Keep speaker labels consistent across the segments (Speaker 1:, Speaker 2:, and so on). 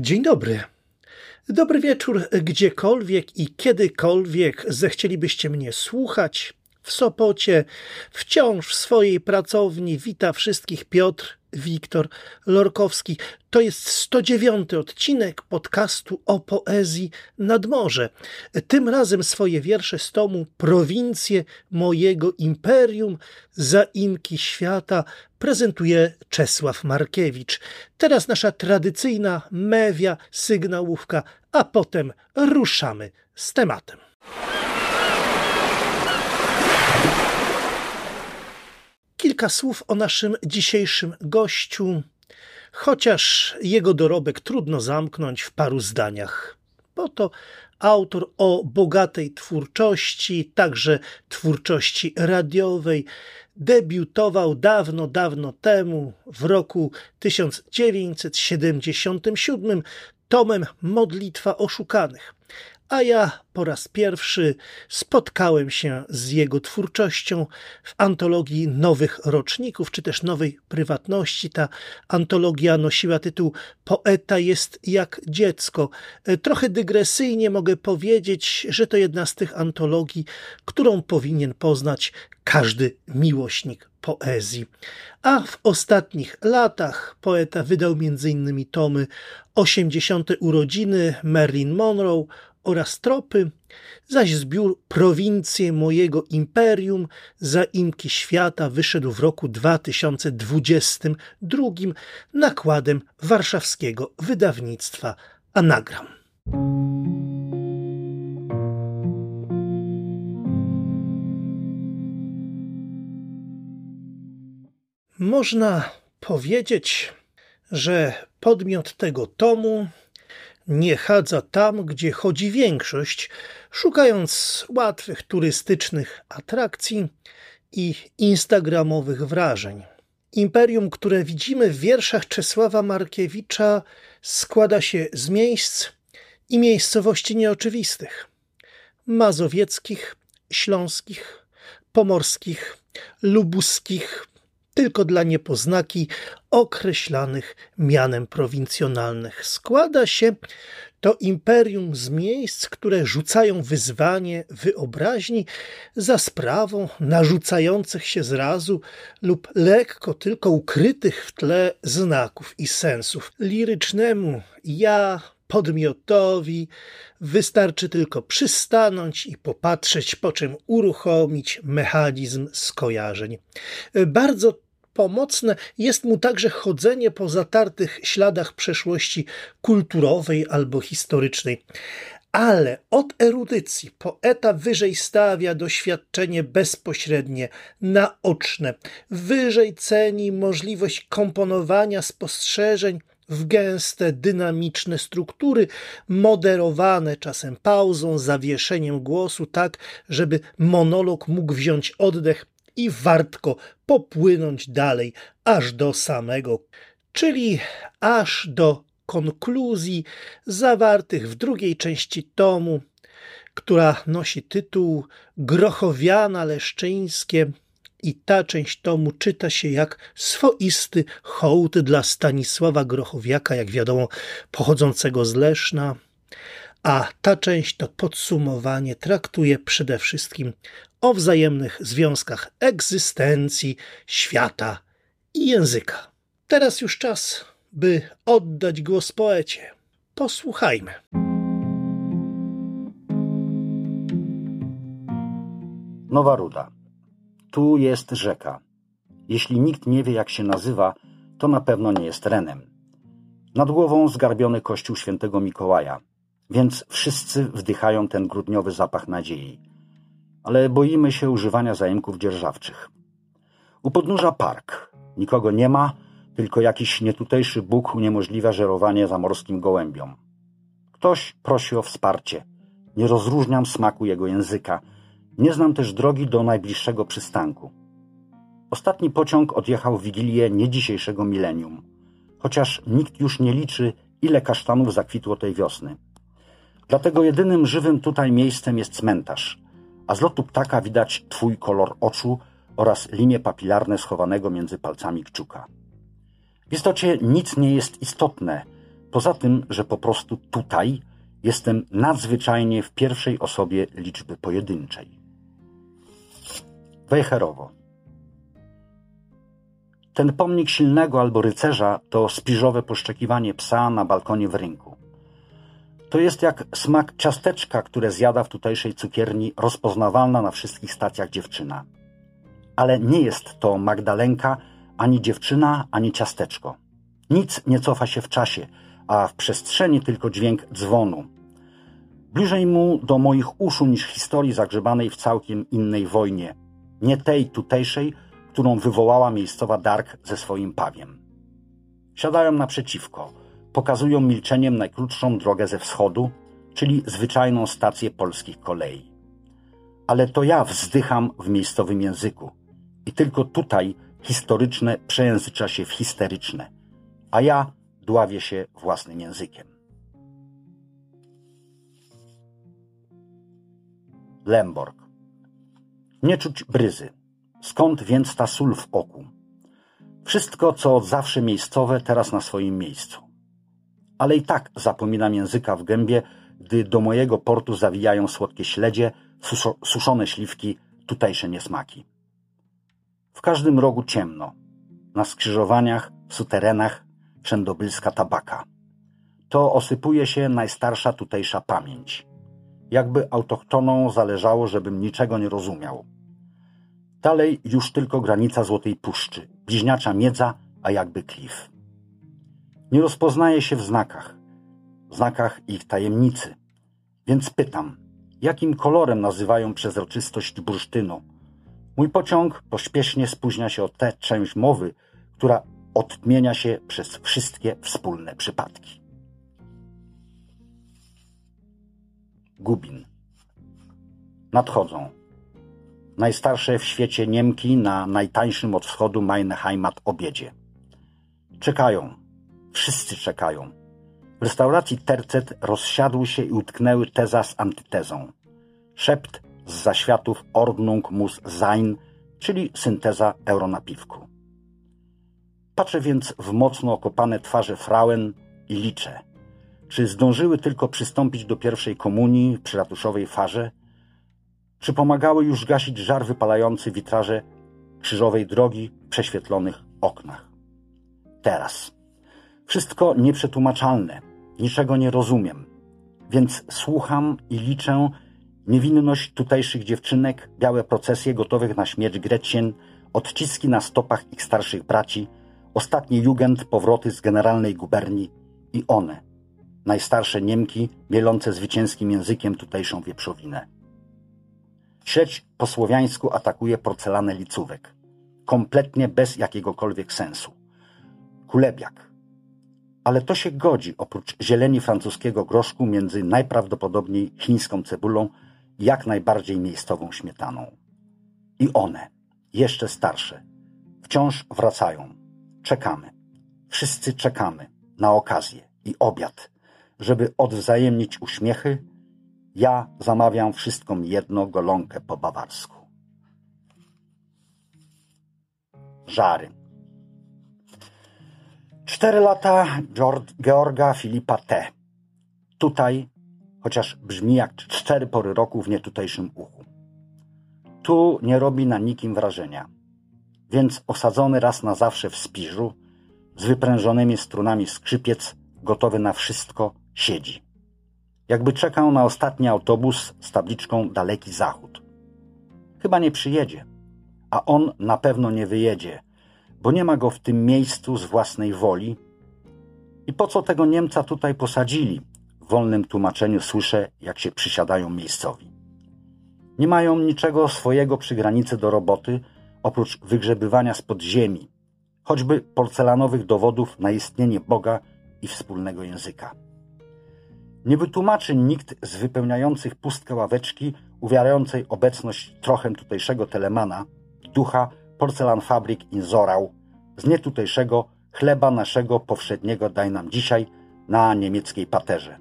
Speaker 1: Dzień dobry. Dobry wieczór, gdziekolwiek i kiedykolwiek zechcielibyście mnie słuchać. W Sopocie, wciąż w swojej pracowni, wita wszystkich Piotr Wiktor Lorkowski. To jest 109 odcinek podcastu o poezji nad morze. Tym razem swoje wiersze z tomu Prowincje mojego imperium, zaimki świata prezentuje Czesław Markiewicz. Teraz nasza tradycyjna mewia, sygnałówka, a potem ruszamy z tematem. Kilka słów o naszym dzisiejszym gościu, chociaż jego dorobek trudno zamknąć w paru zdaniach. Bo to autor o bogatej twórczości, także twórczości radiowej. Debiutował dawno, dawno temu, w roku 1977, tomem Modlitwa Oszukanych a ja po raz pierwszy spotkałem się z jego twórczością w antologii nowych roczników, czy też nowej prywatności. Ta antologia nosiła tytuł Poeta jest jak dziecko. Trochę dygresyjnie mogę powiedzieć, że to jedna z tych antologii, którą powinien poznać każdy miłośnik poezji. A w ostatnich latach poeta wydał m.in. tomy 80. urodziny Marilyn Monroe, oraz tropy, zaś zbiór Prowincje mojego imperium, zaimki świata wyszedł w roku 2022 nakładem warszawskiego wydawnictwa Anagram. Można powiedzieć, że podmiot tego tomu nie chadza tam, gdzie chodzi większość, szukając łatwych turystycznych atrakcji i instagramowych wrażeń. Imperium, które widzimy w wierszach Czesława Markiewicza, składa się z miejsc i miejscowości nieoczywistych mazowieckich, śląskich, pomorskich, lubuskich, tylko dla niepoznaki określanych mianem prowincjonalnych. Składa się to imperium z miejsc, które rzucają wyzwanie wyobraźni za sprawą narzucających się zrazu lub lekko tylko ukrytych w tle znaków i sensów. Lirycznemu ja, podmiotowi wystarczy tylko przystanąć i popatrzeć, po czym uruchomić mechanizm skojarzeń. Bardzo pomocne. Jest mu także chodzenie po zatartych śladach przeszłości kulturowej albo historycznej. Ale od erudycji poeta wyżej stawia doświadczenie bezpośrednie, naoczne, wyżej ceni możliwość komponowania spostrzeżeń w gęste, dynamiczne struktury, moderowane czasem pauzą, zawieszeniem głosu, tak, żeby monolog mógł wziąć oddech i wartko popłynąć dalej aż do samego, czyli aż do konkluzji zawartych w drugiej części tomu, która nosi tytuł Grochowiana Leszczyńskie i ta część tomu czyta się jak swoisty hołd dla Stanisława Grochowiaka, jak wiadomo, pochodzącego z Leszna, a ta część to podsumowanie traktuje przede wszystkim o wzajemnych związkach egzystencji, świata i języka. Teraz już czas, by oddać głos poecie. Posłuchajmy.
Speaker 2: Nowa Ruda. Tu jest rzeka. Jeśli nikt nie wie, jak się nazywa, to na pewno nie jest Renem. Nad głową zgarbiony kościół świętego Mikołaja, więc wszyscy wdychają ten grudniowy zapach nadziei ale boimy się używania zajęków dzierżawczych. U podnóża park. Nikogo nie ma, tylko jakiś nietutejszy Bóg uniemożliwia żerowanie zamorskim gołębiom. Ktoś prosi o wsparcie. Nie rozróżniam smaku jego języka. Nie znam też drogi do najbliższego przystanku. Ostatni pociąg odjechał w wigilię nie dzisiejszego milenium, chociaż nikt już nie liczy, ile kasztanów zakwitło tej wiosny. Dlatego jedynym żywym tutaj miejscem jest cmentarz – a z lotu ptaka widać twój kolor oczu oraz linie papilarne schowanego między palcami kciuka. W istocie nic nie jest istotne, Poza tym, że po prostu tutaj jestem nadzwyczajnie w pierwszej osobie liczby pojedynczej. Wejherowo. Ten pomnik silnego albo rycerza to spiżowe poszczekiwanie psa na balkonie w rynku. To jest jak smak ciasteczka, które zjada w tutejszej cukierni rozpoznawalna na wszystkich stacjach dziewczyna. Ale nie jest to Magdalenka, ani dziewczyna, ani ciasteczko. Nic nie cofa się w czasie, a w przestrzeni tylko dźwięk dzwonu. Bliżej mu do moich uszu niż historii zagrzebanej w całkiem innej wojnie. Nie tej tutejszej, którą wywołała miejscowa Dark ze swoim pawiem. Siadają naprzeciwko, pokazują milczeniem najkrótszą drogę ze wschodu, czyli zwyczajną stację polskich kolei. Ale to ja wzdycham w miejscowym języku i tylko tutaj historyczne przejęzycza się w histeryczne, a ja dławię się własnym językiem. Lemborg. Nie czuć bryzy. Skąd więc ta sól w oku? Wszystko, co zawsze miejscowe, teraz na swoim miejscu. Ale i tak zapominam języka w gębie, gdy do mojego portu zawijają słodkie śledzie, suszone śliwki, tutejsze niesmaki. W każdym rogu ciemno. Na skrzyżowaniach, w suterenach, wszędobylska tabaka. To osypuje się najstarsza tutejsza pamięć. Jakby autochtoną zależało, żebym niczego nie rozumiał. Dalej już tylko granica Złotej Puszczy, bliźniacza miedza, a jakby klif. Nie rozpoznaje się w znakach, w znakach ich tajemnicy. Więc pytam, jakim kolorem nazywają przezroczystość bursztynu? Mój pociąg pośpiesznie spóźnia się o tę część mowy, która odmienia się przez wszystkie wspólne przypadki. Gubin. Nadchodzą najstarsze w świecie Niemki na najtańszym od wschodu Meine Heimat obiedzie. Czekają. Wszyscy czekają. W restauracji Tercet rozsiadły się i utknęły teza z antytezą. Szept z zaświatów Ordnung muss sein, czyli synteza euronapiwku. Patrzę więc w mocno okopane twarze Frauen i liczę, czy zdążyły tylko przystąpić do pierwszej komunii przy ratuszowej farze, czy pomagały już gasić żar wypalający witraże krzyżowej drogi w prześwietlonych oknach. Teraz. Wszystko nieprzetłumaczalne, niczego nie rozumiem, więc słucham i liczę niewinność tutejszych dziewczynek, białe procesje gotowych na śmierć Grecjen, odciski na stopach ich starszych braci, ostatni jugend, powroty z generalnej guberni i one, najstarsze Niemki, mielące zwycięskim językiem tutejszą wieprzowinę. Sieć po słowiańsku atakuje porcelanę licówek. Kompletnie bez jakiegokolwiek sensu. Kulebiak. Ale to się godzi oprócz zieleni francuskiego groszku między najprawdopodobniej chińską cebulą jak najbardziej miejscową śmietaną. I one, jeszcze starsze, wciąż wracają. Czekamy. Wszyscy czekamy na okazję i obiad, żeby odwzajemnić uśmiechy ja zamawiam wszystko jedno golonkę po bawarsku. Żary. Cztery lata Georga Filipa T. Tutaj, chociaż brzmi jak cztery pory roku w nietutejszym uchu. Tu nie robi na nikim wrażenia. Więc osadzony raz na zawsze w spiżu, z wyprężonymi strunami skrzypiec, gotowy na wszystko, siedzi jakby czekał na ostatni autobus z tabliczką Daleki Zachód. Chyba nie przyjedzie, a on na pewno nie wyjedzie, bo nie ma go w tym miejscu z własnej woli. I po co tego Niemca tutaj posadzili? W wolnym tłumaczeniu słyszę, jak się przysiadają miejscowi. Nie mają niczego swojego przy granicy do roboty, oprócz wygrzebywania spod ziemi, choćby porcelanowych dowodów na istnienie Boga i wspólnego języka. Nie wytłumaczy nikt z wypełniających pustkę ławeczki, uwiarającej obecność trochem tutejszego telemana, ducha porcelan fabryk Inzorał, z nietutejszego chleba naszego powszedniego daj nam dzisiaj na niemieckiej paterze.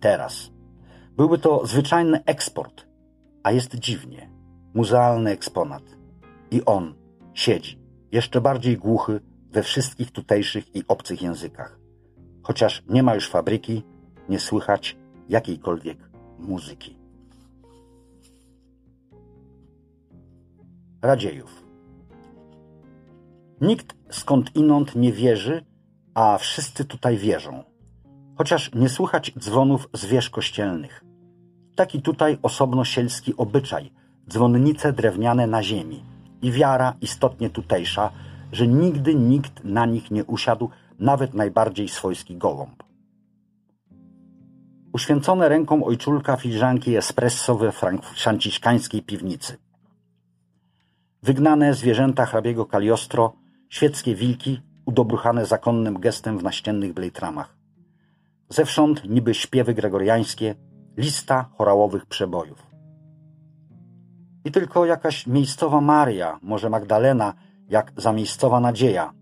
Speaker 2: Teraz. Byłby to zwyczajny eksport, a jest dziwnie. Muzealny eksponat. I on siedzi, jeszcze bardziej głuchy we wszystkich tutejszych i obcych językach. chociaż nie ma już fabryki, nie słychać jakiejkolwiek muzyki. Radziejów. Nikt skąd inąd nie wierzy, a wszyscy tutaj wierzą. Chociaż nie słychać dzwonów z wież kościelnych. Taki tutaj osobno sielski obyczaj, dzwonnice drewniane na ziemi i wiara istotnie tutejsza, że nigdy nikt na nich nie usiadł, nawet najbardziej swojski gołąb. Uświęcone ręką ojczulka filiżanki espresso we franciszkańskiej piwnicy. Wygnane zwierzęta hrabiego Kaliostro, świeckie wilki, udobruchane zakonnym gestem w naściennych blejtramach. Zewsząd niby śpiewy gregoriańskie, lista chorałowych przebojów. I tylko jakaś miejscowa Maria, może Magdalena, jak zamiejscowa nadzieja,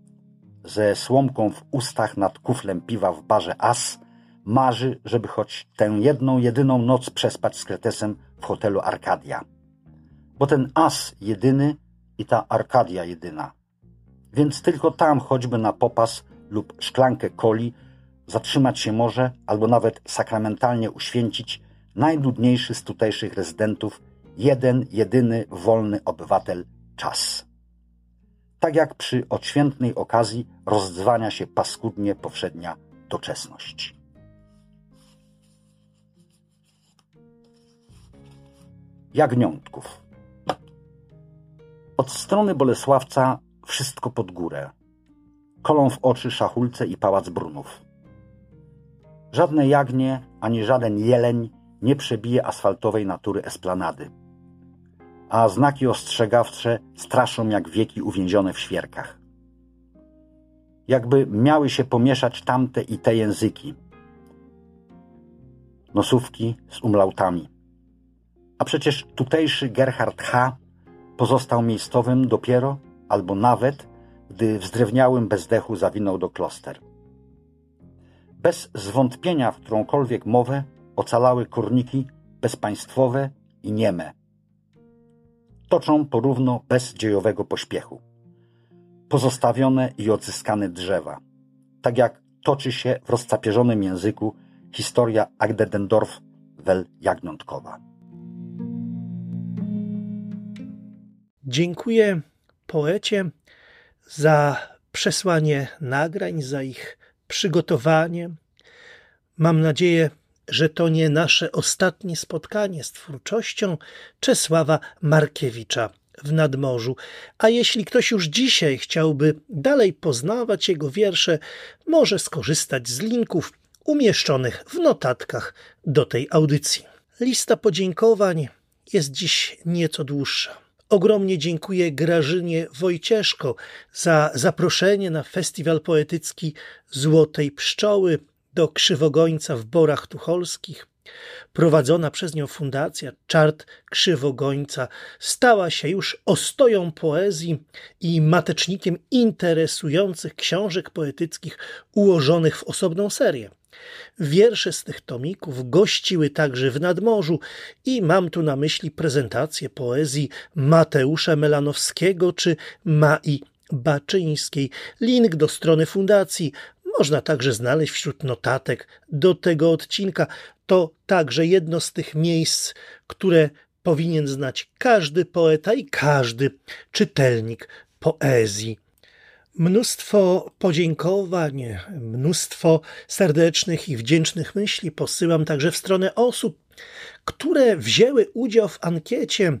Speaker 2: ze słomką w ustach nad kuflem piwa w barze As, marzy, żeby choć tę jedną, jedyną noc przespać z Kretesem w hotelu Arkadia. Bo ten As jedyny i ta Arkadia jedyna. Więc tylko tam choćby na popas lub szklankę coli zatrzymać się może, albo nawet sakramentalnie uświęcić najdudniejszy z tutejszych rezydentów, jeden, jedyny, wolny obywatel czas. Tak jak przy odświętnej okazji rozdzwania się paskudnie powszednia doczesność. Jagniątków. Od strony Bolesławca wszystko pod górę. Kolą w oczy szachulce i pałac Brunów. Żadne jagnie ani żaden jeleń nie przebije asfaltowej natury esplanady. A znaki ostrzegawcze straszą jak wieki uwięzione w świerkach. Jakby miały się pomieszać tamte i te języki. Nosówki z umlautami. A przecież tutejszy Gerhard H. pozostał miejscowym dopiero, albo nawet, gdy w zdrewniałym bezdechu zawinął do kloster. Bez zwątpienia w którąkolwiek mowę ocalały korniki bezpaństwowe i nieme. Toczą porówno bez dziejowego pośpiechu. Pozostawione i odzyskane drzewa. Tak jak toczy się w rozcapierzonym języku historia Agdedendorf wel Jagniątkowa.
Speaker 1: Dziękuję poecie za przesłanie nagrań, za ich przygotowanie. Mam nadzieję, że to nie nasze ostatnie spotkanie z twórczością Czesława Markiewicza w nadmorzu. A jeśli ktoś już dzisiaj chciałby dalej poznawać jego wiersze, może skorzystać z linków umieszczonych w notatkach do tej audycji. Lista podziękowań jest dziś nieco dłuższa. Ogromnie dziękuję Grażynie Wojcieszko za zaproszenie na festiwal poetycki Złotej Pszczoły do Krzywogońca w Borach Tucholskich. Prowadzona przez nią fundacja Czart Krzywogońca stała się już ostoją poezji i matecznikiem interesujących książek poetyckich ułożonych w osobną serię. Wiersze z tych tomików gościły także w nadmorzu i mam tu na myśli prezentację poezji Mateusza Melanowskiego czy Mai Baczyńskiej. Link do strony fundacji można także znaleźć wśród notatek do tego odcinka. To także jedno z tych miejsc, które powinien znać każdy poeta i każdy czytelnik poezji. Mnóstwo podziękowań, mnóstwo serdecznych i wdzięcznych myśli posyłam także w stronę osób, które wzięły udział w ankiecie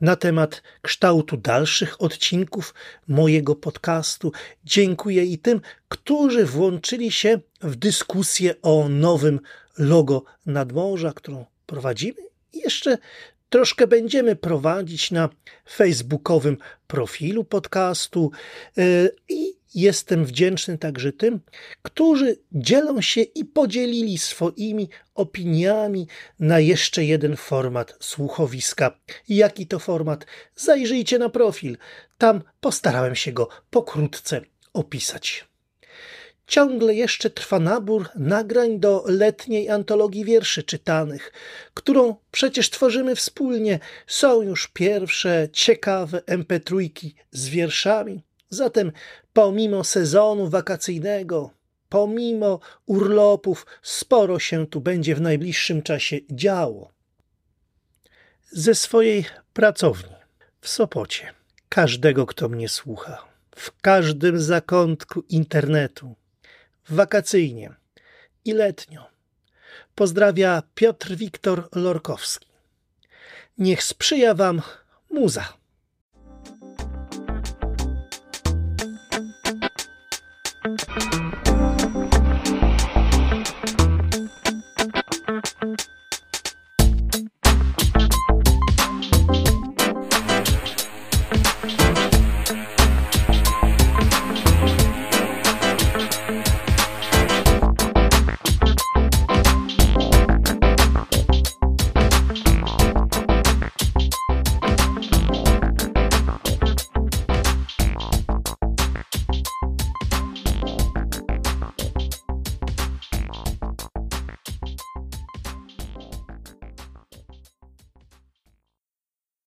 Speaker 1: na temat kształtu dalszych odcinków mojego podcastu. Dziękuję i tym, którzy włączyli się w dyskusję o nowym logo nadmorza, którą prowadzimy. I jeszcze troszkę będziemy prowadzić na facebookowym profilu podcastu e, i jestem wdzięczny także tym, którzy dzielą się i podzielili swoimi opiniami na jeszcze jeden format słuchowiska. Jaki to format? Zajrzyjcie na profil. Tam postarałem się go pokrótce opisać ciągle jeszcze trwa nabór nagrań do letniej antologii wierszy czytanych, którą przecież tworzymy wspólnie. Są już pierwsze ciekawe mp3 z wierszami. Zatem pomimo sezonu wakacyjnego, pomimo urlopów, sporo się tu będzie w najbliższym czasie działo. Ze swojej pracowni w Sopocie, każdego, kto mnie słucha, w każdym zakątku internetu, wakacyjnie i letnio. Pozdrawia Piotr Wiktor Lorkowski. Niech sprzyja Wam muza.